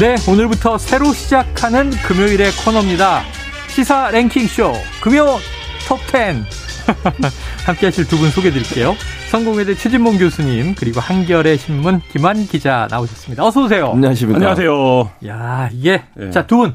네, 오늘부터 새로 시작하는 금요일의 코너입니다. 시사 랭킹쇼 금요 톱10 함께 하실 두 분 소개해 드릴게요. 성공회대 최진봉 교수님 그리고 한겨레 신문 김환 기자 나오셨습니다. 어서 오세요. 안녕하십니까. 안녕하세요. 야, 이게 네. 자, 두 분.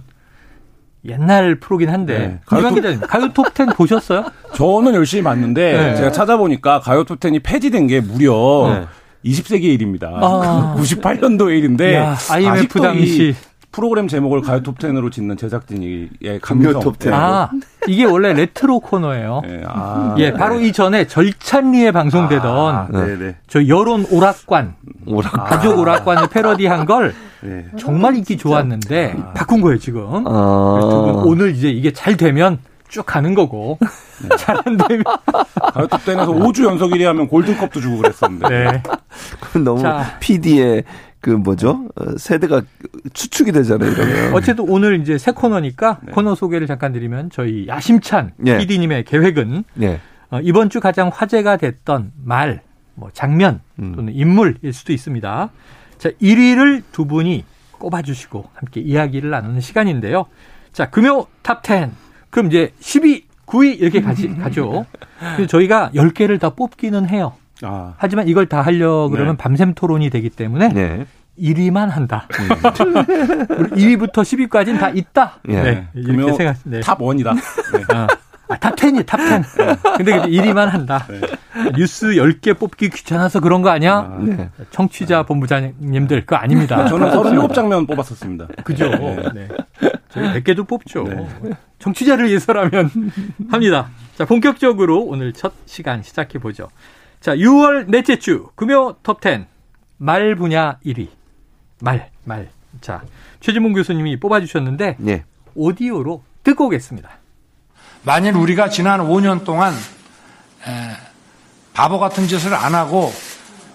옛날 프로긴 한데 네. 김환 가요 기자님 가요 톱10 보셨어요? 저는 열심히 봤는데 네. 제가 찾아보니까 가요 톱텐이 폐지된 게 무려 네. 20세기의 일입니다. 아. 98년도의 일인데 야, IMF 아직도 당시. 이 프로그램 제목을 가요 톱텐으로 짓는 제작진이 예, 감성. 톱텐. 아, 이게 원래 레트로 코너예요. 예, 아, 예, 바로 이전에 절찬리에 방송되던 아, 네네. 저 여론 오락관, 오락. 가족 오락관을 패러디한 걸 네. 정말 인기 좋았는데 바꾼 거예요 지금. 아. 두분 오늘 이제 이게 잘 되면 쭉 가는 거고 잘안 되면 가요 톱텐에서 5주 연속 1위 하면 골든컵도 주고 그랬었는데. 네. 그건 너무 자. PD의 그 뭐죠? 어, 세대가 추측이 되잖아요, 이러면. 어쨌든 오늘 이제 새 코너니까 코너 소개를 잠깐 드리면 저희 야심찬 예. PD님의 계획은 예. 어, 이번 주 가장 화제가 됐던 말, 뭐 장면 또는 인물일 수도 있습니다. 자 1위를 두 분이 꼽아주시고 함께 이야기를 나누는 시간인데요. 자 금요 탑10 그럼 이제 10위, 9위 이렇게 가지, 가죠. 그래서 저희가 10개를 다 뽑기는 해요. 아, 하지만 이걸 다 하려 그러면 네. 밤샘 토론이 되기 때문에 네. 1위만 한다. 2위부터 10위까지는 다 있다. 예. 네. 이렇게 그러면 생각. 네. top one이다. 네. 아, 아, 탑10이 탑10. 근데 1위만 한다. 뉴스 10개 뽑기 귀찮아서 그런 거 아니야? 네. 청취자 본부장님들 그거 아닙니다. 저는 37장면 뽑았었습니다. 그죠. 네. 저희 100개도 뽑죠. 청취자를 위해서라면 합니다. 자, 본격적으로 오늘 첫 시간 시작해 보죠. 자, 6월 넷째 주 금요 톱10 말 분야 1위. 말, 말. 자, 최진봉 교수님이 뽑아 주셨는데 예. 오디오로 듣고 오겠습니다. 만일 우리가 지난 5년 동안 에, 바보 같은 짓을 안 하고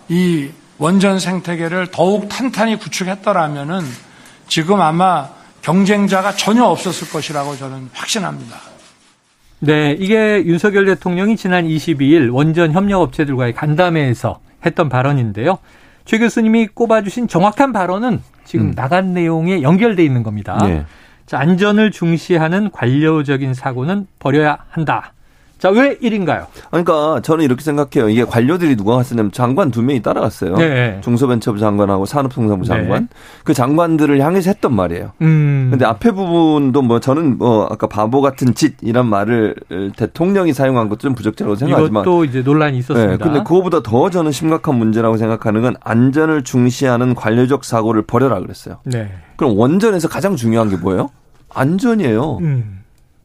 이 원전 생태계를 더욱 탄탄히 구축했더라면은 지금 아마 경쟁자가 전혀 없었을 것이라고 저는 확신합니다. 네, 이게 윤석열 대통령이 지난 22일 원전 협력업체들과의 간담회에서 했던 발언인데요. 최 교수님이 꼽아주신 정확한 발언은 지금 나간 내용에 연결돼 있는 겁니다. 예. 자, 안전을 중시하는 관료적인 사고는 버려야 한다. 자, 왜 1인가요? 그러니까 저는 이렇게 생각해요. 이게 관료들이 누가 갔었냐면 장관 두 명이 따라갔어요. 네. 중소벤처부 장관하고 산업통상부 장관. 네. 그 장관들을 향해서 했던 말이에요. 음. 근데 앞에 부분도 뭐 저는 뭐 아까 바보 같은 짓 이란 말을 대통령이 사용한 것도 좀 부적절하고 생각하지만 이것도 이제 논란이 있었습니다. 네, 근데 그거보다 더 저는 심각한 문제라고 생각하는 건 안전을 중시하는 관료적 사고를 버려라 그랬어요. 네. 그럼 원전에서 가장 중요한 게 뭐예요? 안전이에요. 음.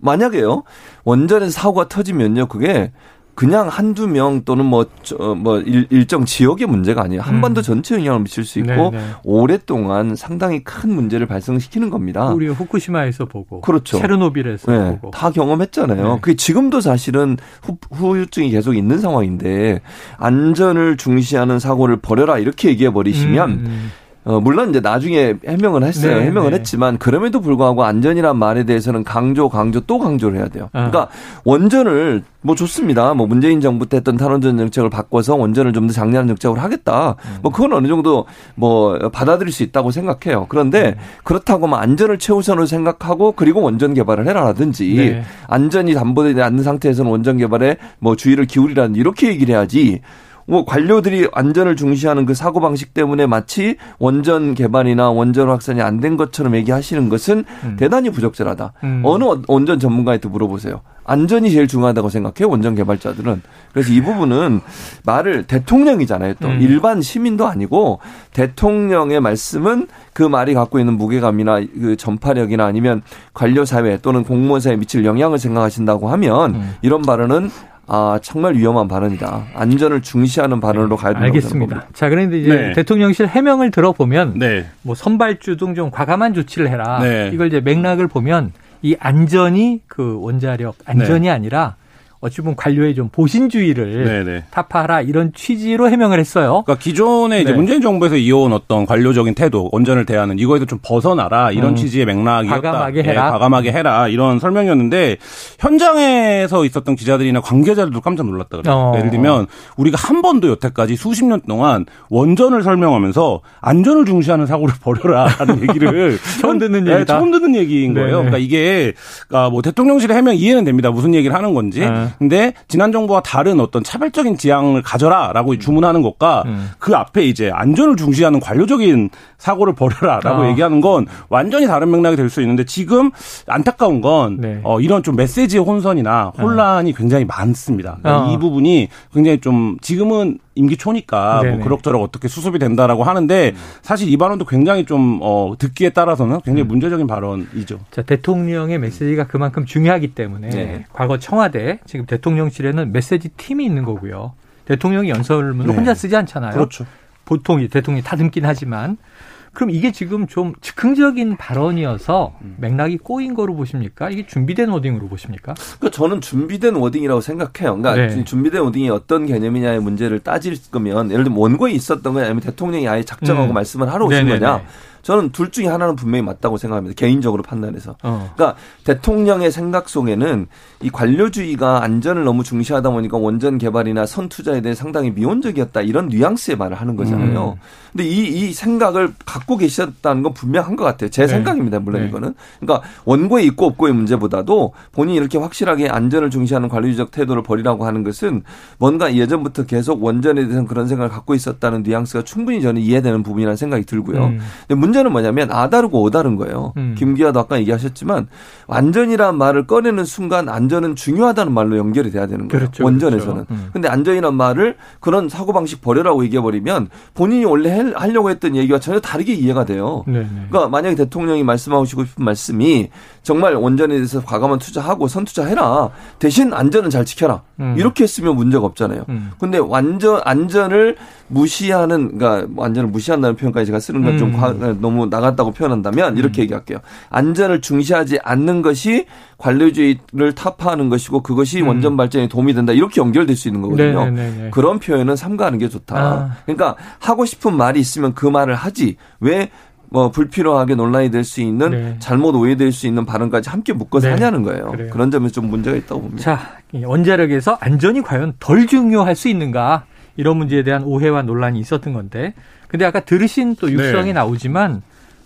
만약에요. 원전에서 사고가 터지면요. 그게 그냥 한두 명 또는 뭐, 저, 뭐, 일, 일정 지역의 문제가 아니에요. 한반도 전체 영향을 미칠 수 있고 음. 네, 네. 오랫동안 상당히 큰 문제를 발생시키는 겁니다. 우리 후쿠시마에서 보고 아. 그렇죠. 체르노빌에서 네, 보고 다 경험했잖아요. 네. 그게 지금도 사실은 후, 후유증이 계속 있는 상황인데 안전을 중시하는 사고를 버려라 이렇게 얘기해 버리시면 음, 음. 어, 물론 이제 나중에 해명은 했어요. 네, 해명은 네. 했지만 그럼에도 불구하고 안전이란 말에 대해서는 강조, 강조 또 강조를 해야 돼요. 아. 그러니까 원전을 뭐 좋습니다. 뭐 문재인 정부 때 했던 탈원전 정책을 바꿔서 원전을 좀 더 장려하는 정책으로 하겠다. 음. 뭐 그건 어느 정도 뭐 받아들일 수 있다고 생각해요. 그런데 음. 그렇다고 뭐 안전을 최우선으로 생각하고 그리고 원전 개발을 해라라든지 네. 안전이 담보되지 않는 상태에서는 원전 개발에 뭐 주의를 기울이라는 이렇게 얘기를 해야지. 뭐 관료들이 안전을 중시하는 그 사고 방식 때문에 마치 원전 개발이나 원전 확산이 안 된 것처럼 얘기하시는 것은 음. 대단히 부적절하다. 음. 어느 원전 전문가한테 물어보세요. 안전이 제일 중요하다고 생각해요. 원전 개발자들은. 그래서 이 부분은 말을 대통령이잖아요. 또 음. 일반 시민도 아니고 대통령의 말씀은 그 말이 갖고 있는 무게감이나 그 전파력이나 아니면 관료 사회 또는 공무원 사회에 미칠 영향을 생각하신다고 하면 음. 이런 발언은 아 정말 위험한 발언이다. 안전을 중시하는 발언으로 가야 된다고 알겠습니다. 자 그런데 이제 네. 대통령실 해명을 들어보면 네. 뭐 선발주 등 좀 과감한 조치를 해라. 네. 이걸 이제 맥락을 보면 이 안전이 그 원자력 안전이 아니라 어찌 보면 관료의 좀 보신주의를 네, 네. 타파하라 이런 취지로 해명을 했어요. 그러니까 기존에 이제 네. 문재인 정부에서 이어온 어떤 관료적인 태도, 원전을 대하는 이거에서 좀 벗어나라 이런 음. 취지의 맥락이었다. 과감하게 예, 해라. 과감하게 해라 이런 설명이었는데 현장에서 있었던 기자들이나 관계자들도 깜짝 놀랐다 그래요. 어. 예를 들면 우리가 한 번도 여태까지 수십 년 동안 원전을 설명하면서 안전을 중시하는 사고를 벌여라라는 얘기를 처음 듣는 네, 얘기다. 처음 듣는 얘기인 거예요. 네네. 그러니까 이게 그러니까 뭐 대통령실의 해명 이해는 됩니다. 무슨 얘기를 하는 건지. 네. 근데 지난 정부와 다른 어떤 차별적인 지향을 가져라라고 주문하는 것과 음. 그 앞에 이제 안전을 중시하는 관료적인 사고를 벌여라라고 아. 얘기하는 건 완전히 다른 맥락이 될 수 있는데 지금 안타까운 건 네. 어, 이런 좀 메시지의 혼선이나 혼란이 굉장히 많습니다. 그러니까 어. 이 부분이 굉장히 좀 지금은 임기 초니까 네네. 뭐 그럭저럭 어떻게 수습이 된다라고 하는데 사실 이 발언도 굉장히 좀 어, 듣기에 따라서는 굉장히 음. 문제적인 발언이죠. 자, 대통령의 메시지가 그만큼 중요하기 때문에 네. 과거 청와대 지금 대통령실에는 메시지 팀이 있는 거고요. 대통령이 연설문을 네. 혼자 쓰지 않잖아요. 그렇죠. 보통 이 대통령이 다듬긴 하지만 그럼 이게 지금 좀 즉흥적인 발언이어서 맥락이 꼬인 거로 보십니까? 이게 준비된 wording으로 보십니까? 그러니까 저는 준비된 wording이라고 생각해요. 그러니까 네. 준비된 wording이 어떤 개념이냐의 문제를 따질 거면 예를 들면 원고에 있었던 거냐 아니면 대통령이 아예 작정하고 음. 말씀을 하러 오신 네네네. 거냐. 저는 둘 중에 하나는 분명히 맞다고 생각합니다. 개인적으로 판단해서. 어. 그러니까 대통령의 생각 속에는 이 관료주의가 안전을 너무 중시하다 보니까 원전 개발이나 선 투자에 대해 상당히 미온적이었다 이런 뉘앙스의 말을 하는 거잖아요. 음. 근데 이, 이 생각을 갖고 계셨다는 건 분명한 것 같아요. 제 네. 생각입니다. 물론 네. 이거는. 그러니까 원고에 있고 없고의 문제보다도 본인이 이렇게 확실하게 안전을 중시하는 관료주의적 태도를 버리라고 하는 것은 뭔가 예전부터 계속 원전에 대해서는 그런 생각을 갖고 있었다는 뉘앙스가 충분히 저는 이해되는 부분이라는 생각이 들고요. 음. 근데 문제 는 뭐냐면 아 다르고 오 다른 거예요. 음. 김기아도 아까 얘기하셨지만 안전이란 말을 꺼내는 순간 안전은 중요하다는 말로 연결이 돼야 되는 거예요. 그렇죠, 원전에서는. 그렇죠. 음. 근데 안전이란 말을 그런 사고 방식 버려라고 얘기해 버리면 본인이 원래 할- 하려고 했던 얘기와 전혀 다르게 이해가 돼요. 네, 네. 그러니까 만약에 대통령이 말씀하고 싶은 말씀이 정말 원전에 대해서 과감한 투자하고 선투자해라. 대신 안전은 잘 지켜라. 음. 이렇게 했으면 문제가 없잖아요. 음. 근데 완전 안전을 무시하는 그러니까 안전을 무시한다는 표현까지 제가 쓰는 건좀 음. 너무 나갔다고 표현한다면 이렇게 얘기할게요. 안전을 중시하지 않는 것이 관료주의를 타파하는 것이고 그것이 음. 원전 발전에 도움이 된다. 이렇게 연결될 수 있는 거거든요. 네, 네, 네, 네. 그런 표현은 삼가하는 게 좋다. 아. 그러니까 하고 싶은 말이 있으면 그 말을 하지. 왜뭐 불필요하게 논란이 될 수 있는 네. 잘못 오해될 수 있는 발언까지 함께 묶어서 네. 하냐는 거예요. 그래요. 그런 점에서 좀 문제가 있다고 봅니다. 자, 이 원자력에서 안전이 과연 덜 중요할 수 있는가? 이런 문제에 대한 오해와 논란이 있었던 건데. 근데 아까 들으신 또 육성이 네. 나오지만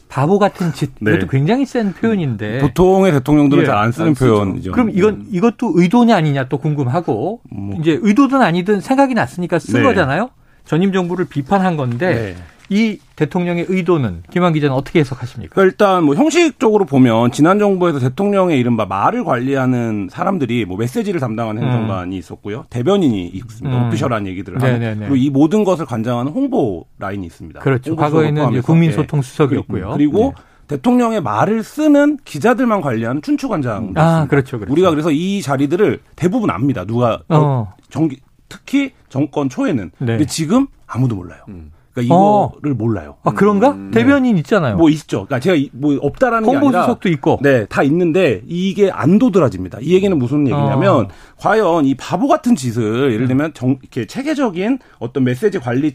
바보 같은 짓. 네. 이것도 굉장히 센 표현인데. 보통의 대통령들은 예, 잘안 쓰는 안. 표현이죠. 그럼 이건 이것도 의도냐 아니냐 또 궁금하고 뭐. 이제 의도든 아니든 생각이 났으니까 쓴 네. 거잖아요. 전임 정부를 비판한 건데 네. 이 대통령의 의도는 김한 기자는 어떻게 해석하십니까? 일단 뭐 형식적으로 보면 지난 정부에서 대통령의 이른바 말을 관리하는 사람들이 뭐 메시지를 담당하는 행정관이 있었고요. 대변인이 있습니다. 음. 오피셜한 얘기들을 하는. 네네네. 그리고 이 모든 것을 관장하는 홍보 라인이 있습니다. 그렇죠. 과거에는. 국민소통 예. 수석이었고요. 그리고 네. 대통령의 말을 쓰는 기자들만 관리하는 춘추관장. 아, 그렇죠, 그렇죠. 우리가 그래서 이 자리들을 대부분 압니다. 누가 어. 정기 특히 정권 초에는. 네. 근데 지금 아무도 몰라요. 음. 그러니까 어. 이거를 몰라요. 아 그런가? 음, 대변인 있잖아요. 뭐 있죠. 그러니까 제가 이- 뭐 없다라는 게 아니라 홍보 수석도 있고. 네, 다 있는데 이게 안 도드라집니다. 이 얘기는 무슨 얘기냐면 어. 음. 과연 이 바보 같은 짓을 예를 들면 정, 이렇게 체계적인 어떤 메시지 관리에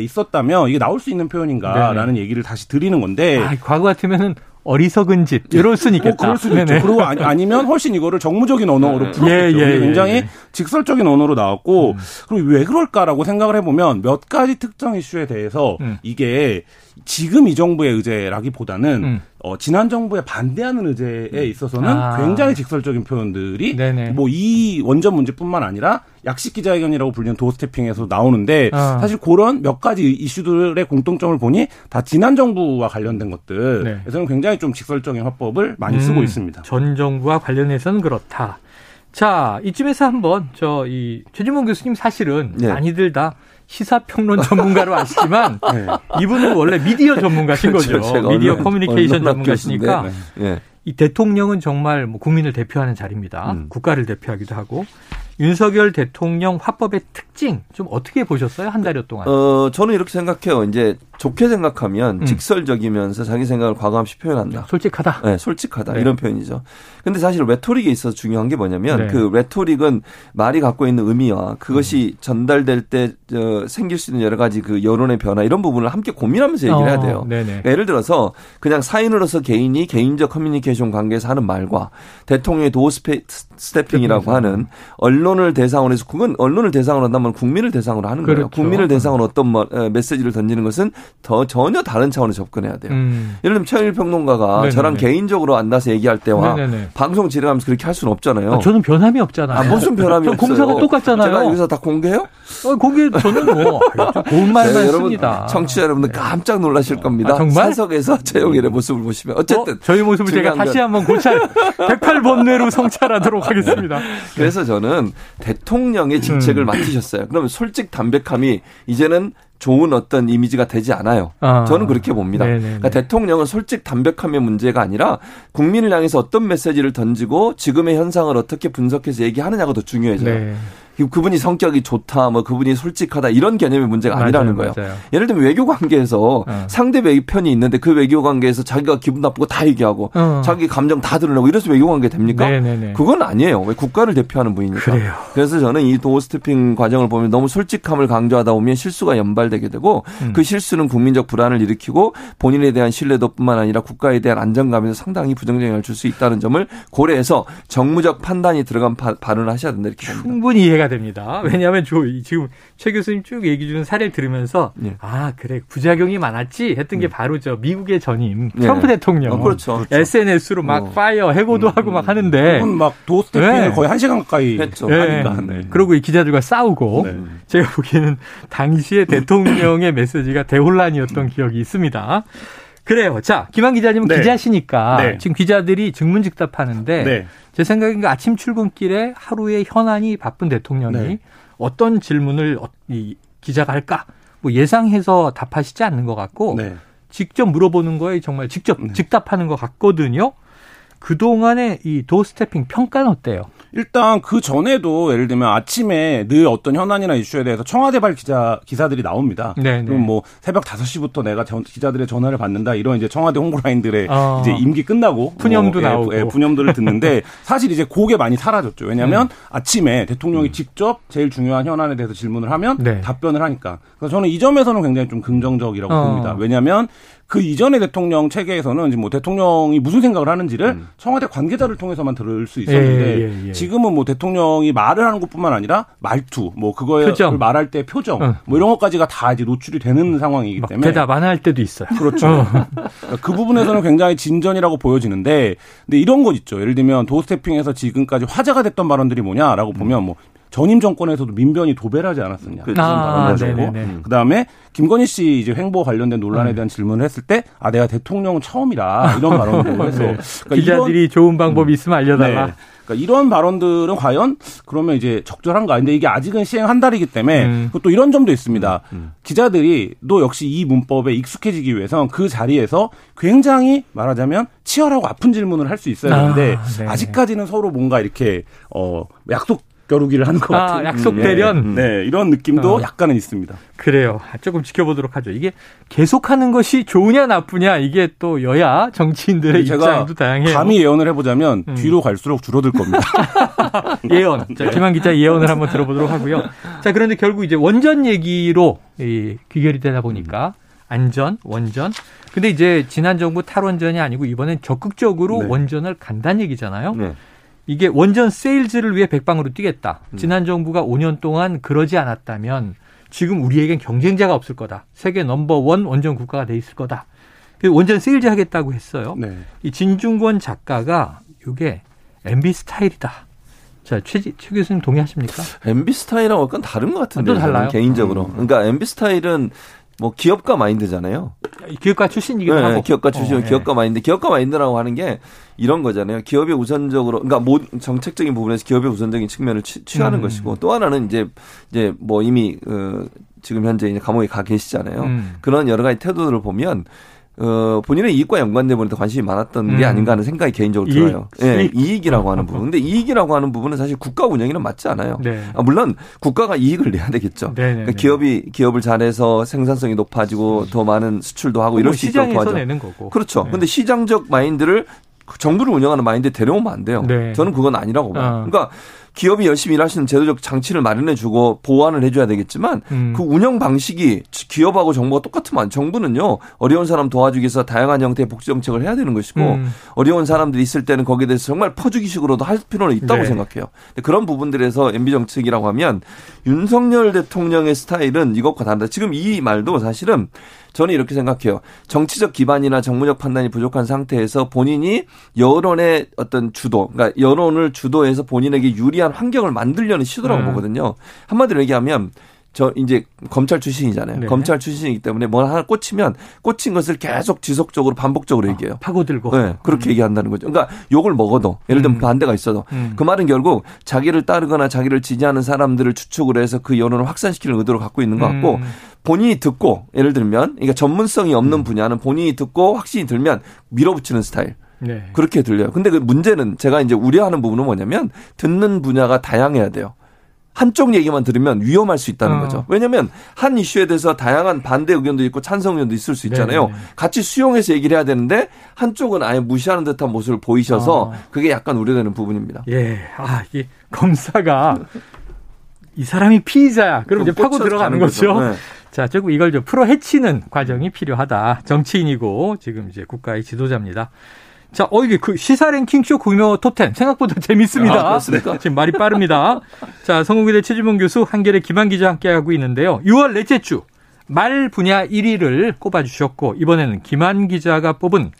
있었다면 이게 나올 수 있는 표현인가라는 얘기를 다시 드리는 건데 아, 과거 같으면은 어리석은 짓 이럴 수는 있겠다. 뭐 그럴 수도 있죠. 그리고 아니, 아니면 훨씬 이거를 정무적인 언어로 풀었겠죠. 예, 예, 예, 굉장히 예. 직설적인 언어로 나왔고 그리고 왜 그럴까라고 생각을 해보면 몇 가지 특정 이슈에 대해서 음. 이게 지금 이 정부의 의제라기보다는 음. 어, 지난 정부에 반대하는 의제에 있어서는 아. 굉장히 직설적인 표현들이. 뭐 이 원전 문제뿐만 아니라 약식 기자회견이라고 불리는 도스태핑에서 나오는데 아. 사실 그런 몇 가지 이슈들의 공통점을 보니 다 지난 정부와 관련된 것들 네. 굉장히 좀 직설적인 화법을 많이 쓰고 음, 있습니다. 전 정부와 관련해서는 그렇다. 자, 이쯤에서 한번 저 이 최진봉 교수님 사실은 네. 많이들 다 시사평론 전문가로 아시지만 네. 이분은 원래 미디어 전문가신 거죠. 그렇죠. 미디어 언론- 커뮤니케이션 언론학 전문가시니까 교수인데, 예. 이 대통령은 정말 뭐 국민을 대표하는 자리입니다. 음. 국가를 대표하기도 하고 윤석열 대통령 화법의 특 징 좀 어떻게 보셨어요? 한 달여 동안. 어, 저는 이렇게 생각해요. 이제 좋게 생각하면 음. 직설적이면서 자기 생각을 과감히 표현한다. 솔직하다. 네, 솔직하다. 네. 이런 표현이죠. 근데 사실 레토릭에 있어서 중요한 게 뭐냐면 네. 그 레토릭은 말이 갖고 있는 의미와 그것이 음. 전달될 때 저, 생길 수 있는 여러 가지 그 여론의 변화 이런 부분을 함께 고민하면서 얘기를 어, 해야 돼요. 그러니까 예를 들어서 그냥 사인으로서 개인이 개인적 커뮤니케이션 관계에서 하는 말과 대통령의 doorstepping이라고 하는 언론을 대상으로 해서 그건 언론을 대상으로 한다면 국민을 대상으로 하는 거예요. 그렇죠. 국민을 대상으로 어떤 메시지를 던지는 것은 더 전혀 다른 차원에서 접근해야 돼요. 음. 예를 들면 최일 평론가가 네네네. 저랑 개인적으로 만나서 얘기할 때와 네네네. 방송 진행하면서 그렇게 할 수는 없잖아요. 아, 저는 변함이 없잖아요. 아, 무슨 변함이 없어요? 공사가 똑같잖아요. 제가 여기서 다 공개해요? 어, 공개 저는 뭐 좋은 말만 네, 씁니다. 청취자 여러분들 깜짝 놀라실 겁니다. 아, 정말? 사석에서 최영일의 모습을 보시면 어쨌든 어, 저희 모습을 제가 다시 한번 고찰 108번뇌로 성찰하도록 하겠습니다. 그래서 저는 대통령의 직책을 음. 맡으셨어요. 그러면 솔직 담백함이 이제는 좋은 어떤 이미지가 되지 않아요. 아. 저는 그렇게 봅니다. 네네네. 그러니까 대통령은 솔직 담백함의 문제가 아니라 국민을 향해서 어떤 메시지를 던지고 지금의 현상을 어떻게 분석해서 얘기하느냐가 더 중요해져요. 네. 그분이 성격이 좋다, 뭐 그분이 솔직하다 이런 개념의 문제가 맞아요, 아니라는 거예요. 맞아요. 예를 들면 외교 관계에서 어. 상대 외 편이 있는데 그 외교 관계에서 자기가 기분 나쁘고 다 얘기하고 어. 자기 감정 다 드러내고 이래서 외교 관계 됩니까? 네네네. 그건 아니에요. 왜 국가를 대표하는 분이니까. 그래요. 그래서 저는 이 도어스태핑 과정을 보면 너무 솔직함을 강조하다 보면 실수가 연발되게 되고 음. 그 실수는 국민적 불안을 일으키고 본인에 대한 신뢰도뿐만 아니라 국가에 대한 안정감에서 상당히 부정적용을 줄 수 있다는 점을 고려해서 정무적 판단이 들어간 발언을 하셔야 된다 이렇게. 충분히 이해가 됩니다. 왜냐하면 저 지금 최 교수님 쭉 얘기 주는 사례를 들으면서 네. 아 그래 부작용이 많았지 했던 게 음. 바로 저 미국의 전임 네. 트럼프 대통령 어, 그렇죠, 그렇죠. SNS로 막 어. 파이어 해고도 음. 하고 막 하는데 그건 막 도스태핑을 네. 거의 한 시간 가까이 했죠. 네. 네. 그리고 이 기자들과 싸우고 네. 제가 보기에는 당시에 대통령의 메시지가 대혼란이었던 기억이 있습니다. 그래요. 자, 김한 기자님은 네. 기자시니까 네. 지금 기자들이 증문즉답하는데 네. 제 생각엔 그 아침 출근길에 하루에 현안이 바쁜 대통령이 네. 어떤 질문을 어, 이 기자가 할까 뭐 예상해서 답하시지 않는 것 같고 네. 직접 물어보는 거에 정말 직접 네. 즉답하는 것 같거든요. 그동안의 이 도스태핑 평가는 어때요? 일단 그 전에도 예를 들면 아침에 늘 어떤 현안이나 이슈에 대해서 청와대발 기자 기사들이 나옵니다. 네, 네. 그럼 뭐 새벽 5시부터 내가 전, 기자들의 전화를 받는다 이런 이제 청와대 홍보라인들의 어. 이제 임기 끝나고 푸념도 뭐, 나오고 예, 푸념들을 듣는데 사실 이제 그게 많이 사라졌죠. 왜냐하면 음. 아침에 대통령이 음. 직접 제일 중요한 현안에 대해서 질문을 하면 네. 답변을 하니까. 그래서 저는 이 점에서는 굉장히 좀 긍정적이라고 어. 봅니다. 왜냐하면 그 이전의 대통령 체계에서는 뭐 대통령이 무슨 생각을 하는지를 음. 청와대 관계자를 통해서만 들을 수 있었는데 예, 예, 예. 지금은 뭐 대통령이 말을 하는 것뿐만 아니라 말투, 뭐 그거에 표정. 말할 때 표정, 어. 뭐 이런 것까지가 다 이제 노출이 되는 상황이기 때문에 대답 안 할 때도 있어요. 그렇죠. 어. 그러니까 그 부분에서는 굉장히 진전이라고 보여지는데, 근데 이런 것 있죠. 예를 들면 도스태핑에서 지금까지 화제가 됐던 발언들이 뭐냐라고 보면 뭐 전임 정권에서도 민변이 도배하지 않았었냐. 그 아, 그 다음에 김건희 씨 이제 횡보 관련된 논란에 네. 대한 질문을 했을 때, 아 내가 대통령 처음이라 이런 발언을 해서 네. 그러니까 기자들이 이런, 좋은 방법이 있으면 알려달라. 네. 그러니까 이런 발언들은 과연 그러면 이제 적절한가? 근데 이게 아직은 시행 한 달이기 때문에 음. 또 이런 점도 있습니다. 음. 음. 기자들이 또 역시 이 문법에 익숙해지기 위해선 그 자리에서 굉장히 말하자면 치열하고 아픈 질문을 할 수 있어야 되는데 아, 네. 아직까지는 서로 뭔가 이렇게 어 약속 겨루기를 하는 것 아, 같은 약속 대련 음, 네, 네, 이런 느낌도 어. 약간은 있습니다. 그래요. 조금 지켜보도록 하죠. 이게 계속하는 것이 좋으냐 나쁘냐 이게 또 여야 정치인들의 입장도 다양해요. 감히 예언을 해보자면 음. 뒤로 갈수록 줄어들 겁니다. 예언. 자, 김한 기자 예언을 한번 들어보도록 하고요. 자, 그런데 결국 이제 원전 얘기로 이 귀결이 되다 보니까 안전, 원전. 근데 이제 지난 정부 탈원전이 아니고 이번엔 적극적으로 네. 원전을 간다는 얘기잖아요. 네. 이게 원전 세일즈를 위해 백방으로 뛰겠다. 음. 지난 정부가 5년 동안 그러지 않았다면 지금 우리에겐 경쟁자가 없을 거다. 세계 넘버원 원전 국가가 돼 있을 거다. 원전 세일즈 하겠다고 했어요. 네. 이 진중권 작가가 이게 MB 스타일이다. 자, 최, 최 교수님 동의하십니까? MB 스타일하고 약간 다른 것 같은데. 또 달라요? 개인적으로. 음. 그러니까 MB 스타일은 뭐 기업가 마인드잖아요. 기업가 출신이기도 네, 하고. 기업가 출신, 어, 네. 기업가 마인드. 기업가 마인드라고 하는 게 이런 거잖아요. 기업의 우선적으로, 그러니까 모 정책적인 부분에서 기업의 우선적인 측면을 취, 하는 음. 것이고 또 하나는 이제 이제 뭐 이미 그 지금 현재 이제 감옥에 가 계시잖아요. 음. 그런 여러 가지 태도들을 보면 어, 본인의 이익과 연관된 부분에 더 관심이 많았던 음. 게 아닌가 하는 생각이 개인적으로 이익, 들어요. 예, 네, 이익이라고 하는 부분. 근데 이익이라고 하는 부분은 사실 국가 운영이랑 맞지 않아요. 네. 아, 물론 국가가 이익을 내야 되겠죠. 네, 네 그러니까 네. 기업이 기업을 잘해서 생산성이 높아지고 음. 더 많은 수출도 하고 이럴 수 있도록 도와줘. 내는 거고. 그렇죠. 네. 근데 시장적 마인드를 정부를 운영하는 마인드에 데려오면 안 돼요. 네. 저는 그건 아니라고 봐요. 어. 그러니까 기업이 열심히 일하시는 제도적 장치를 마련해주고 보완을 해줘야 되겠지만 음. 그 운영 방식이 기업하고 정부가 똑같으면 정부는요 어려운 사람 도와주기 위해서 다양한 형태의 복지 정책을 해야 되는 것이고 음. 어려운 사람들이 있을 때는 거기에 대해서 정말 퍼주기식으로도 할 필요는 있다고 네. 생각해요. 그런 부분들에서 MB 정책이라고 하면 윤석열 대통령의 스타일은 이것과 다르다. 지금 이 말도 사실은 저는 이렇게 생각해요. 정치적 기반이나 정무적 판단이 부족한 상태에서 본인이 여론의 어떤 주도, 그러니까 여론을 주도해서 본인에게 유리한 환경을 만들려는 시도라고 음. 보거든요. 한마디로 얘기하면 저 이제 검찰 출신이잖아요. 네. 검찰 출신이기 때문에 뭐 하나 꽂히면 꽂힌 것을 계속 지속적으로 반복적으로 아, 얘기해요. 파고들고. 네, 그렇게 음. 얘기한다는 거죠. 그러니까 욕을 먹어도 예를 들면 음. 반대가 있어도 음. 그 말은 결국 자기를 따르거나 자기를 지지하는 사람들을 추측을 해서 그 여론을 확산시키는 의도를 갖고 있는 것 같고 음. 본인이 듣고 예를 들면 그러니까 전문성이 없는 음. 분야는 본인이 듣고 확신이 들면 밀어붙이는 스타일. 네. 그렇게 들려요. 근데 그 문제는 제가 이제 우려하는 부분은 뭐냐면 듣는 분야가 다양해야 돼요. 한쪽 얘기만 들으면 위험할 수 있다는 어. 거죠. 왜냐하면 한 이슈에 대해서 다양한 반대 의견도 있고 찬성 의견도 있을 수 있잖아요. 네네. 같이 수용해서 얘기를 해야 되는데 한쪽은 아예 무시하는 듯한 모습을 보이셔서 어. 그게 약간 우려되는 부분입니다. 예, 아, 이 검사가 이 사람이 피의자야. 그럼 이제 파고 들어가는 거죠. 거죠. 네. 자, 조금 이걸 좀 풀어 헤치는 과정이 필요하다. 정치인이고 지금 이제 국가의 지도자입니다. 자, 어, 이게 그 시사 랭킹 쇼 구며 톱10 생각보다 재밌습니다. 아, 지금 말이 빠릅니다. 자, 성공기대 최주문 교수, 한결의 김한 기자 함께하고 있는데요. 6월 넷째 주 말 분야 1위를 꼽아주셨고, 이번에는 김한 기자가 뽑은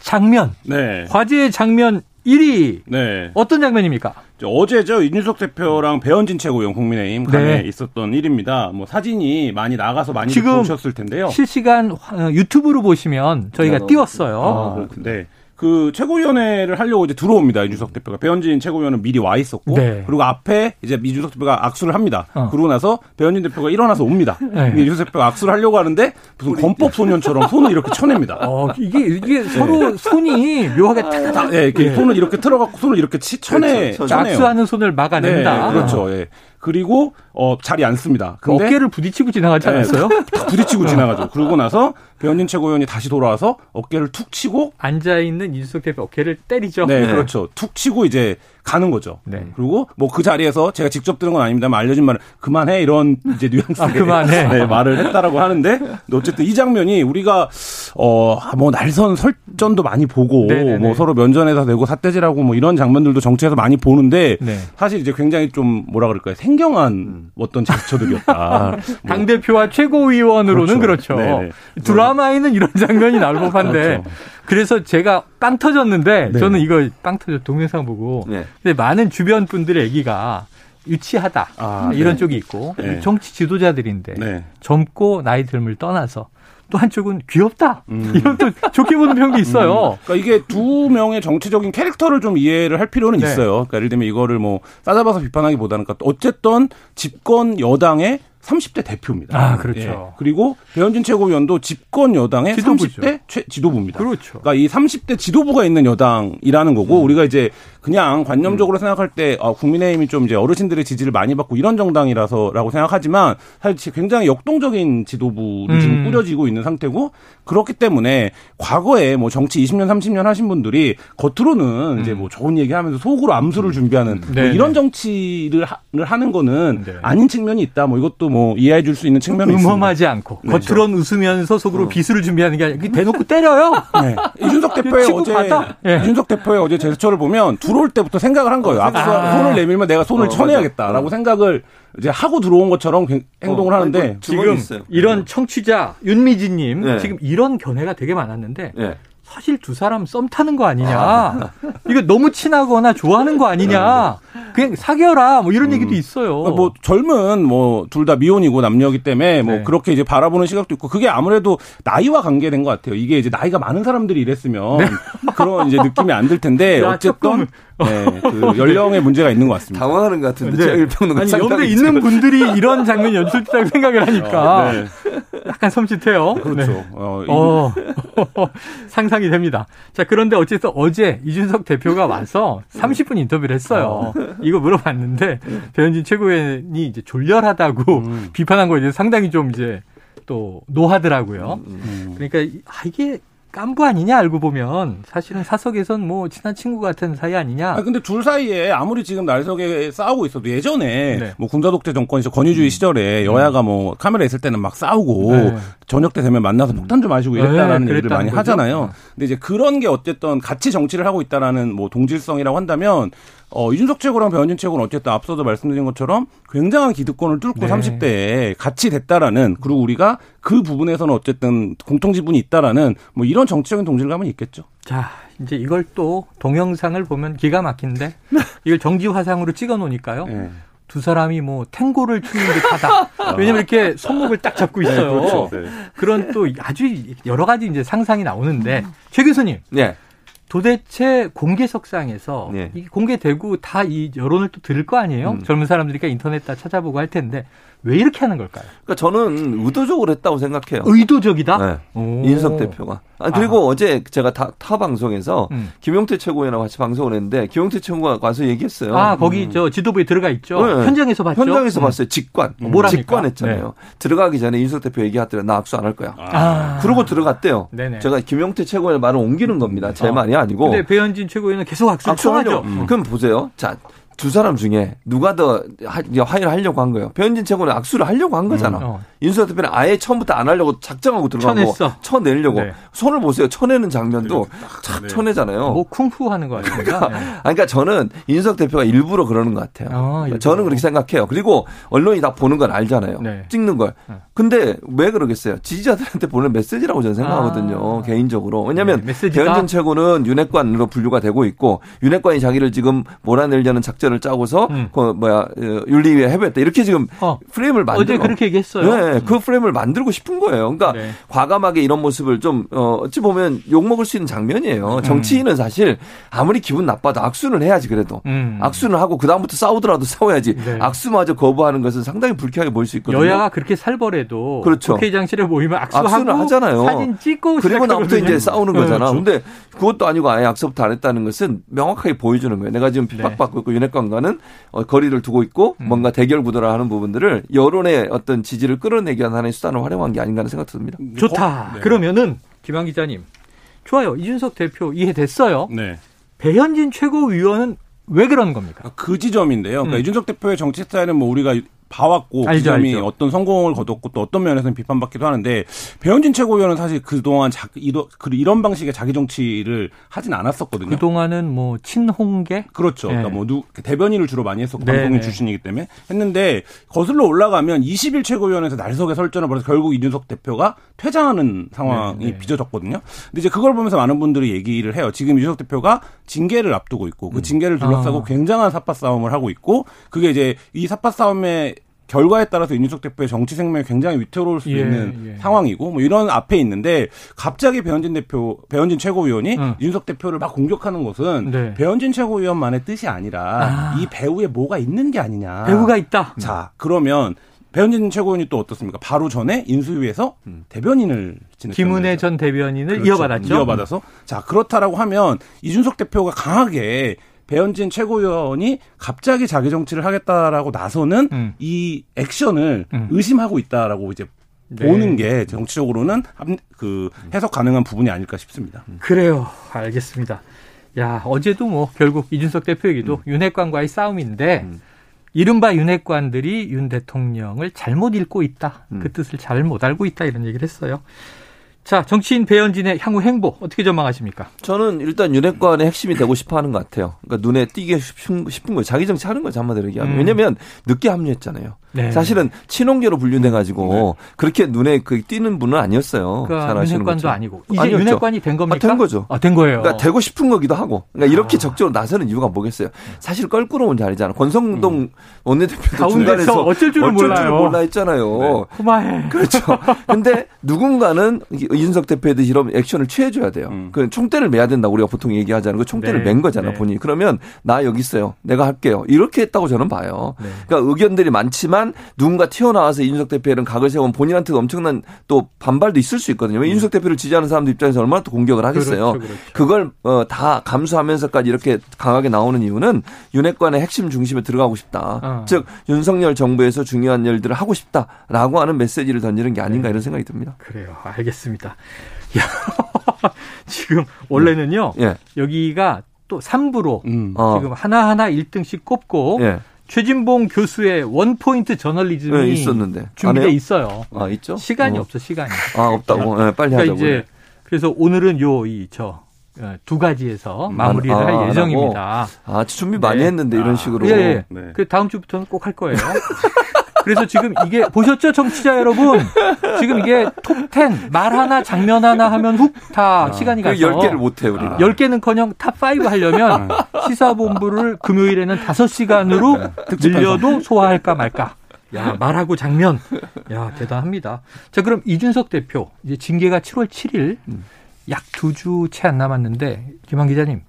장면. 네. 화제의 장면 1위. 네. 어떤 장면입니까? 어제죠 이준석 대표랑 배현진 최고위원 국민의힘 간에 네. 있었던 일입니다. 뭐 사진이 많이 나가서 많이 보셨을 텐데요. 실시간 유튜브로 보시면 저희가 네. 띄웠어요. 아, 네. 그 최고위원회를 하려고 이제 들어옵니다. 이준석 대표가 배현진 최고위원은 미리 와 있었고 네. 그리고 앞에 이제 이준석 대표가 악수를 합니다. 어. 그러고 나서 배현진 대표가 일어나서 옵니다. 네. 이준석 대표가 악수를 하려고 하는데 무슨 범법 소년처럼 손을 이렇게 쳐냅니다. 어, 이게 이게 서로 손이 묘하게 탁탁 예, 이렇게 네. 손을 이렇게 틀어갖고 손을 이렇게 치, 쳐내 그렇죠. 쳐내요. 악수하는 손을 막아낸다. 네, 그렇죠. 예. 그리고 어 자리 앉습니다. 근데 어깨를 부딪히고 지나가지 네, 않았어요? 네, 부딪히고 지나가죠. 그러고 나서 배현진 최고위원이 다시 돌아와서 어깨를 툭 치고 앉아 있는 이준석 대표 어깨를 때리죠. 네, 네. 그렇죠. 툭 치고 이제 가는 거죠. 네. 그리고 뭐 그 자리에서 제가 직접 들은 건 아닙니다만 알려진 말은 그만해 이런 이제 뉘앙스의 아, 그만해. 네, 말을 했다라고 하는데 어쨌든 이 장면이 우리가 어뭐 날선 설전도 많이 보고 네네네. 네, 뭐 네. 서로 면전에서 내고 삿대질하고 뭐 이런 장면들도 정치에서 많이 보는데 네. 사실 이제 굉장히 좀 뭐라 그럴까요 생경한 음. 어떤 제스처들이었다. 뭐. 당 대표와 최고위원으로는 그렇죠. 그렇죠. 드라마에는 이런 장면이 나올 법한데 그렇죠. 그래서 제가 빵 터졌는데 네. 저는 이거 빵 터져 동영상 보고 네. 근데 많은 주변 분들의 얘기가 유치하다 아, 이런 네. 쪽이 있고 네. 정치 지도자들인데 네. 젊고 나이 듦을 떠나서 또 한쪽은 귀엽다. 음. 이런 또 좋게 보는 평도 있어요. 음. 그러니까 이게 두 명의 정치적인 캐릭터를 좀 이해를 할 필요는 네. 있어요. 그러니까 예를 들면 이거를 뭐 싸잡아서 비판하기보다는 그러니까 어쨌든 집권 여당의 30대 대표입니다. 아, 그렇죠. 예. 그리고 배현진 최고위원도 집권 여당의 지도부죠. 30대 최, 지도부입니다. 그렇죠. 그러니까 이 30대 지도부가 있는 여당이라는 거고 음. 우리가 이제 그냥 관념적으로 음. 생각할 때 어, 국민의힘이 좀 이제 어르신들의 지지를 많이 받고 이런 정당이라서라고 생각하지만 사실 굉장히 역동적인 지도부를 음. 지금 꾸려지고 있는 상태고 그렇기 때문에 과거에 뭐 정치 20년 30년 하신 분들이 겉으로는 음. 이제 뭐 좋은 얘기하면서 속으로 암수를 준비하는 뭐 이런 정치를 하, 는 거는 네. 아닌 측면이 있다. 뭐 이것도 뭐 이해해 줄 수 있는 측면이 있습니다. 음험하지 않고 네. 겉으로는 웃으면서 속으로 어. 비수를 준비하는 게 아니라 대놓고 때려요. 네. 이준석 대표의 어제 네. 이준석 대표의 어제 제스처를 보면 들어올 때부터 생각을 한 거예요. 앞서 아. 손을 내밀면 내가 손을 어, 쳐내야겠다라고 어. 생각을 이제 하고 들어온 것처럼 행동을 어, 하는데 아니, 지금 있어요. 이런 네. 청취자 윤미진님 네. 지금 이런 견해가 되게 많았는데 네. 사실 두 사람 썸 타는 거 아니냐. 아. 이거 너무 친하거나 좋아하는 거 아니냐. 그냥 사겨라. 뭐 이런 음. 얘기도 있어요. 그러니까 뭐 젊은 뭐 둘 다 미혼이고 남녀기 때문에 뭐 네. 그렇게 이제 바라보는 시각도 있고 그게 아무래도 나이와 관계된 것 같아요. 이게 이제 나이가 많은 사람들이 이랬으면 네. 그런 이제 느낌이 안 들 텐데 어쨌든 네, 그 연령의 문제가 있는 것 같습니다. 당황하는 것 같은데 네. 일평론가 아니 옆에 있는 분들이 이런 장면 연출했다고 생각을 하니까 네. 약간 섬찟해요. 그렇죠. 네. 어, 어. 상상이 됩니다. 자 그런데 어쨌든 어제 이준석 대표가 와서 30분 인터뷰를 했어요. 어. 이거 물어봤는데 배현진 최고위원이 이제 졸렬하다고 음. 비판한 거에 대해서 상당히 좀 이제 또 노하더라고요. 음, 음. 그러니까 아, 이게 깐부 아니냐 알고 보면 사실은 사석에선 뭐 친한 친구 같은 사이 아니냐. 아 근데 둘 사이에 아무리 지금 날석에 싸우고 있어도 예전에 네. 뭐 군사 독재 정권 이 권위주의 음. 시절에 여야가 뭐 카메라 있을 때는 막 싸우고 네. 저녁 때 되면 만나서 폭탄 좀 마시고 이랬다라는 네, 얘기를 많이 거죠? 하잖아요. 네. 근데 이제 그런 게 어쨌든 같이 정치를 하고 있다라는 뭐 동질성이라고 한다면 어, 이준석 최고랑 배현진 최고는 어쨌든 앞서도 말씀드린 것처럼 굉장한 기득권을 뚫고 네. 30대에 같이 됐다라는 그리고 우리가 그 부분에서는 어쨌든 공통 지분이 있다라는 뭐 이런 정치적인 동질감은 있겠죠. 자, 이제 이걸 또 동영상을 보면 기가 막힌데 이걸 정지 화상으로 찍어 놓으니까요. 네. 두 사람이 뭐 탱고를 추는 듯하다. 왜냐면 이렇게 손목을 딱 잡고 네, 있어요. 네, 그렇죠. 네. 그런 또 아주 여러 가지 이제 상상이 나오는데 최 교수님. 네. 도대체 공개석상에서 네. 이게 공개되고 다 이 여론을 또 들을 거 아니에요? 음. 젊은 사람들이니까 인터넷 다 찾아보고 할 텐데 왜 이렇게 하는 걸까요? 그러니까 저는 의도적으로 했다고 생각해요. 의도적이다? 네. 인석 대표가. 아, 그리고 아. 어제 제가 타, 타 방송에서 음. 김용태 최고위원하고 같이 방송을 했는데 김용태 최고가 와서 얘기했어요. 아, 거기 음. 저 지도부에 들어가 있죠. 네. 현장에서 봤죠. 현장에서 음. 봤어요. 직관. 음. 뭐랍니까? 직관했잖아요. 네. 들어가기 전에 인석 대표 얘기하더라. 나 악수 안 할 거야. 아. 그러고 들어갔대요. 네네. 제가 김용태 최고위원 말을 옮기는 겁니다. 제 어. 말이 아니고. 근데 배현진 최고위원은 계속 악수를 청하죠. 음. 그럼 보세요. 자, 두 사람 중에 누가 더 화해를 하려고 한 거예요. 변진 최고는 악수를 하려고 한 거잖아. 음, 어. 윤석열 대표는 아예 처음부터 안 하려고 작정하고 들어간 거 쳐내려고 네. 손을 보세요. 쳐내는 장면도 착 네. 쳐내잖아요. 뭐 쿵푸 하는 거 같습니다. 그러니까, 네. 그러니까 저는 윤석 대표가 일부러 그러는 것 같아요. 어, 저는 그렇게 생각해요. 그리고 언론이 다 보는 건 알잖아요. 네. 찍는 걸. 네. 근데 왜 그러겠어요? 지지자들한테 보낸 메시지라고 저는 생각하거든요. 아. 개인적으로. 왜냐하면 네, 변진 최고는 윤핵관으로 분류가 되고 있고 윤핵관이 자기를 지금 몰아내려는 작전 작전을 짜고서 음. 그 뭐야 어, 윤리위에 해보겠다 이렇게 지금 어. 프레임을 만들어 어제 그렇게 얘기했어요. 네, 그 프레임을 만들고 싶은 거예요. 그러니까 네. 과감하게 이런 모습을 좀 어, 어찌 보면 욕 먹을 수 있는 장면이에요. 음. 정치인은 사실 아무리 기분 나빠도 악수는 해야지 그래도 음. 악수는 하고 그 다음부터 싸우더라도 싸워야지 네. 악수마저 거부하는 것은 상당히 불쾌하게 보일 수 있거든요. 여야가 그렇게 살벌해도 그렇죠. 국회의장실에 모이면 악수하고 악수는 하잖아요. 사진 찍고 그리고 나부터 이제 싸우는 거잖아. 네, 그렇죠. 근데 그것도 아니고 아예 악수부터 안 했다는 것은 명확하게 보여주는 거예요. 내가 지금 핍박받고 있고 윤핵 정치관과는 어, 거리를 두고 있고 음. 뭔가 대결 구도를 하는 부분들을 여론의 어떤 지지를 끌어내기 위한 하나의 수단을 활용한 게 아닌가 하는 생각 듭니다. 좋다. 네. 그러면은 김한 기자님 좋아요. 이준석 대표 이해됐어요. 네. 배현진 최고위원은 왜 그러는 겁니까? 그 지점인데요. 그러니까 음. 이준석 대표의 정치 스타일은 뭐 우리가 봐왔고 그 알죠, 그 점이 알죠. 어떤 성공을 거뒀고 또 어떤 면에서는 비판받기도 하는데 배현진 최고위원은 사실 그동안 자, 이런 방식의 자기 정치를 하진 않았었거든요. 그동안은 뭐 친홍계 그렇죠. 네. 그러니까 뭐 누, 대변인을 주로 많이 했었고 네, 방송인 네. 출신이기 때문에 했는데 거슬러 올라가면 20일 최고위원회에서 날석에 설전을 벌여서 결국 이준석 대표가 퇴장하는 상황이 네, 네. 빚어졌거든요. 근데 이제 그걸 보면서 많은 분들이 얘기를 해요. 지금 이준석 대표가 징계를 앞두고 있고 그 음. 징계를 둘러싸고 아. 굉장한 사파 싸움을 하고 있고 그게 이제 이 사파 싸움에 결과에 따라서 이준석 대표의 정치 생명이 굉장히 위태로울 수 예, 있는 예. 상황이고 뭐 이런 앞에 있는데 갑자기 배현진 대표, 배현진 최고위원이 응. 이준석 대표를 막 공격하는 것은 네. 배현진 최고위원만의 뜻이 아니라 아. 이 배우에 뭐가 있는 게 아니냐. 배우가 있다. 자 그러면 배현진 최고위원이 또 어떻습니까? 바로 전에 인수위에서 음. 대변인을 김은혜 전 대변인을 그렇죠. 이어받았죠. 이어받아서 자 그렇다라고 하면 이준석 대표가 강하게 배현진 최고위원이 갑자기 자기 정치를 하겠다라고 나서는 음. 이 액션을 음. 의심하고 있다라고 이제 네. 보는 게 정치적으로는 그 해석 가능한 부분이 아닐까 싶습니다. 음. 그래요. 알겠습니다. 야, 어제도 뭐 결국 이준석 대표 얘기도 음. 윤핵관과의 싸움인데 음. 이른바 윤핵관들이 윤 대통령을 잘못 읽고 있다. 그 음. 뜻을 잘못 알고 있다 이런 얘기를 했어요. 자, 정치인 배현진의 향후 행보 어떻게 전망하십니까? 저는 일단 윤핵관의 핵심이 되고 싶어 하는 것 같아요. 그러니까 눈에 띄게 싶은, 싶은 거예요. 자기 정치 하는 거죠, 한마디로 얘기하면. 음. 왜냐면 늦게 합류했잖아요. 네. 사실은 친홍계로 분류돼 가지고 네. 그렇게 눈에 그 띄는 분은 아니었어요. 그러니까 윤핵관도 아니고 이제 아니었죠. 윤핵관이 된 겁니까? 아, 된 거죠. 아, 된 거예요. 그러니까 되고 싶은 거기도 하고. 그러니까 이렇게 아. 적극적으로 나서는 이유가 뭐겠어요? 사실 껄끄러운 자리잖아. 권성동 음. 원내대표도 중간에서 어쩔 줄을 어쩔 몰라요. 몰라 했잖아요. 네. 그렇죠. 근데 누군가는 이준석 대표에 대해 이런 액션을 취해줘야 돼요. 음. 그 총대를 매야 된다 우리가 보통 얘기하자는 거 총대를 네. 맨 거잖아 네. 본인이. 그러면 나 여기 있어요. 내가 할게요. 이렇게 했다고 저는 봐요. 네. 그러니까 의견들이 많지만 누군가 튀어나와서 이준석 대표는 각을 세우면 본인한테도 엄청난 또 반발도 있을 수 있거든요. 왜 음. 이준석 대표를 지지하는 사람들 입장에서 얼마나 또 공격을 하겠어요. 그렇죠, 그렇죠. 그걸 어, 다 감수하면서까지 이렇게 강하게 나오는 이유는 윤핵관의 핵심 중심에 들어가고 싶다. 어. 즉 윤석열 정부에서 중요한 일들을 하고 싶다라고 하는 메시지를 던지는 게 아닌가 네. 이런 생각이 듭니다. 그래요. 알겠습니다. 야, 지금 원래는요. 예. 여기가 또 3부로 음. 어. 지금 하나하나 1등씩 꼽고 예. 최진봉 교수의 원포인트 저널리즘이 네, 있었는데 준비돼 있어요. 아 있죠? 시간이 어. 없어 시간이. 아 없다고. 네, 빨리 그러니까 하자고. 이제 그래서 오늘은 요 이저 어, 두 가지에서 음. 마무리를 아, 할 예정입니다. 아 준비 많이 네. 했는데 이런 식으로. 예, 예. 네. 그 다음 주부터는 꼭 할 거예요. 그래서 지금 이게 보셨죠, 청취자 여러분? 지금 이게 톱10 말 하나 장면 하나 하면 훅다 아, 시간이 가서 10개를 못 해, 우리는. 10개는커녕 탑5 하려면 시사본부를 금요일에는 5시간으로 늘려도 소화할까 말까. 야, 말하고 장면. 야, 대단합니다. 자, 그럼 이준석 대표 이제 징계가 7월 7일 음. 약두 주 채 안 남았는데 김한 기자님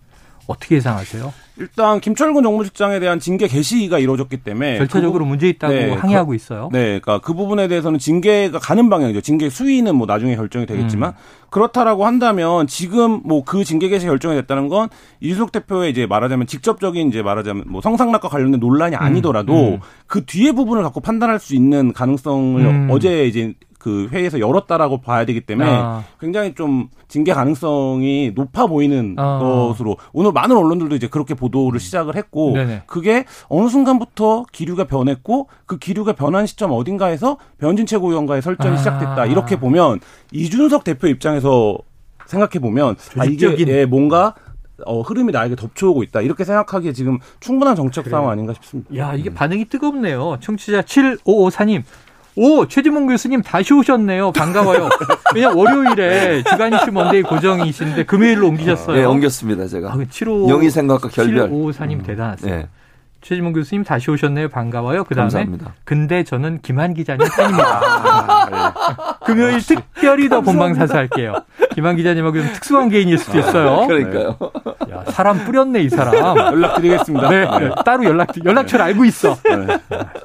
어떻게 예상하세요? 일단 김철근 정무실장에 대한 징계 개시가 이루어졌기 때문에 절차적으로 그, 문제 있다고 네, 항의하고 그, 있어요. 네, 그러니까 그 부분에 대해서는 징계가 가는 방향이죠. 징계 수위는 뭐 나중에 결정이 되겠지만 음. 그렇다라고 한다면 지금 뭐 그 징계 개시 결정이 됐다는 건 이준석 대표의 이제 말하자면 직접적인 이제 말하자면 뭐 성상납과 관련된 논란이 음. 아니더라도 음. 음. 그 뒤에 부분을 갖고 판단할 수 있는 가능성을 음. 어제 이제 그 회의에서 열었다라고 봐야 되기 때문에 아. 굉장히 좀 징계 가능성이 높아 보이는 아. 것으로 오늘 많은 언론들도 이제 그렇게 보도를 시작을 했고 네네. 그게 어느 순간부터 기류가 변했고 그 기류가 변한 시점 어딘가에서 변진 최고위원과의 설전이 아. 시작됐다 이렇게 보면 이준석 대표 입장에서 생각해 보면 아 이게 예, 뭔가 어, 흐름이 나에게 덮쳐오고 있다. 이렇게 생각하기에 지금 충분한 정책. 상황 아닌가 싶습니다. 야, 이게 반응이 뜨겁네요. 청취자 7554님. 오, 최지몽 교수님 다시 오셨네요. 반가워요. 왜냐 월요일에 주간 이슈 먼데이 고정이신데 금요일로 옮기셨어요. 네, 옮겼습니다, 제가. 아, 75 영희 생각과 결별. 7554님 음. 대단하세요. 네. 최지몽 교수님 다시 오셨네요. 반가워요. 그다음에 감사합니다. 근데 저는 김한 기자님 팬입니다. 아, 네. 금요일 특별히 더 본방 사수 할게요. 김한 기자님하고 좀 특수한 개인일 수도 있어요. 아, 그러니까요. 야, 사람 뿌렸네 이 사람. 연락드리겠습니다. 네, 네. 따로 연락 연락처를 알고 있어. 네.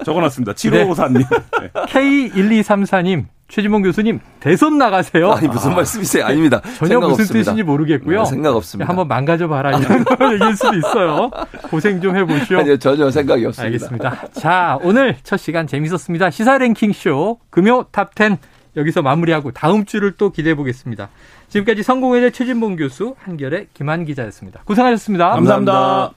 적어놨습니다. 7554님. K1234님 최지몽 교수님 대선 나가세요. 아니 무슨 아, 말씀이세요? 아닙니다. 전혀 무슨 없습니다. 뜻인지 모르겠고요. 네, 생각 없습니다. 한번 망가져 봐라 이런 얘기일 수도 있어요. 고생 좀 해보시오. 아니요 전혀 생각이 없습니다. 알겠습니다. 자 오늘 첫 시간 재밌었습니다. 시사 랭킹 쇼 금요 탑10 여기서 마무리하고 다음 주를 또 기대해 보겠습니다. 지금까지 성공회대 최진봉 교수 한결의 김한 기자였습니다. 고생하셨습니다 감사합니다. 감사합니다.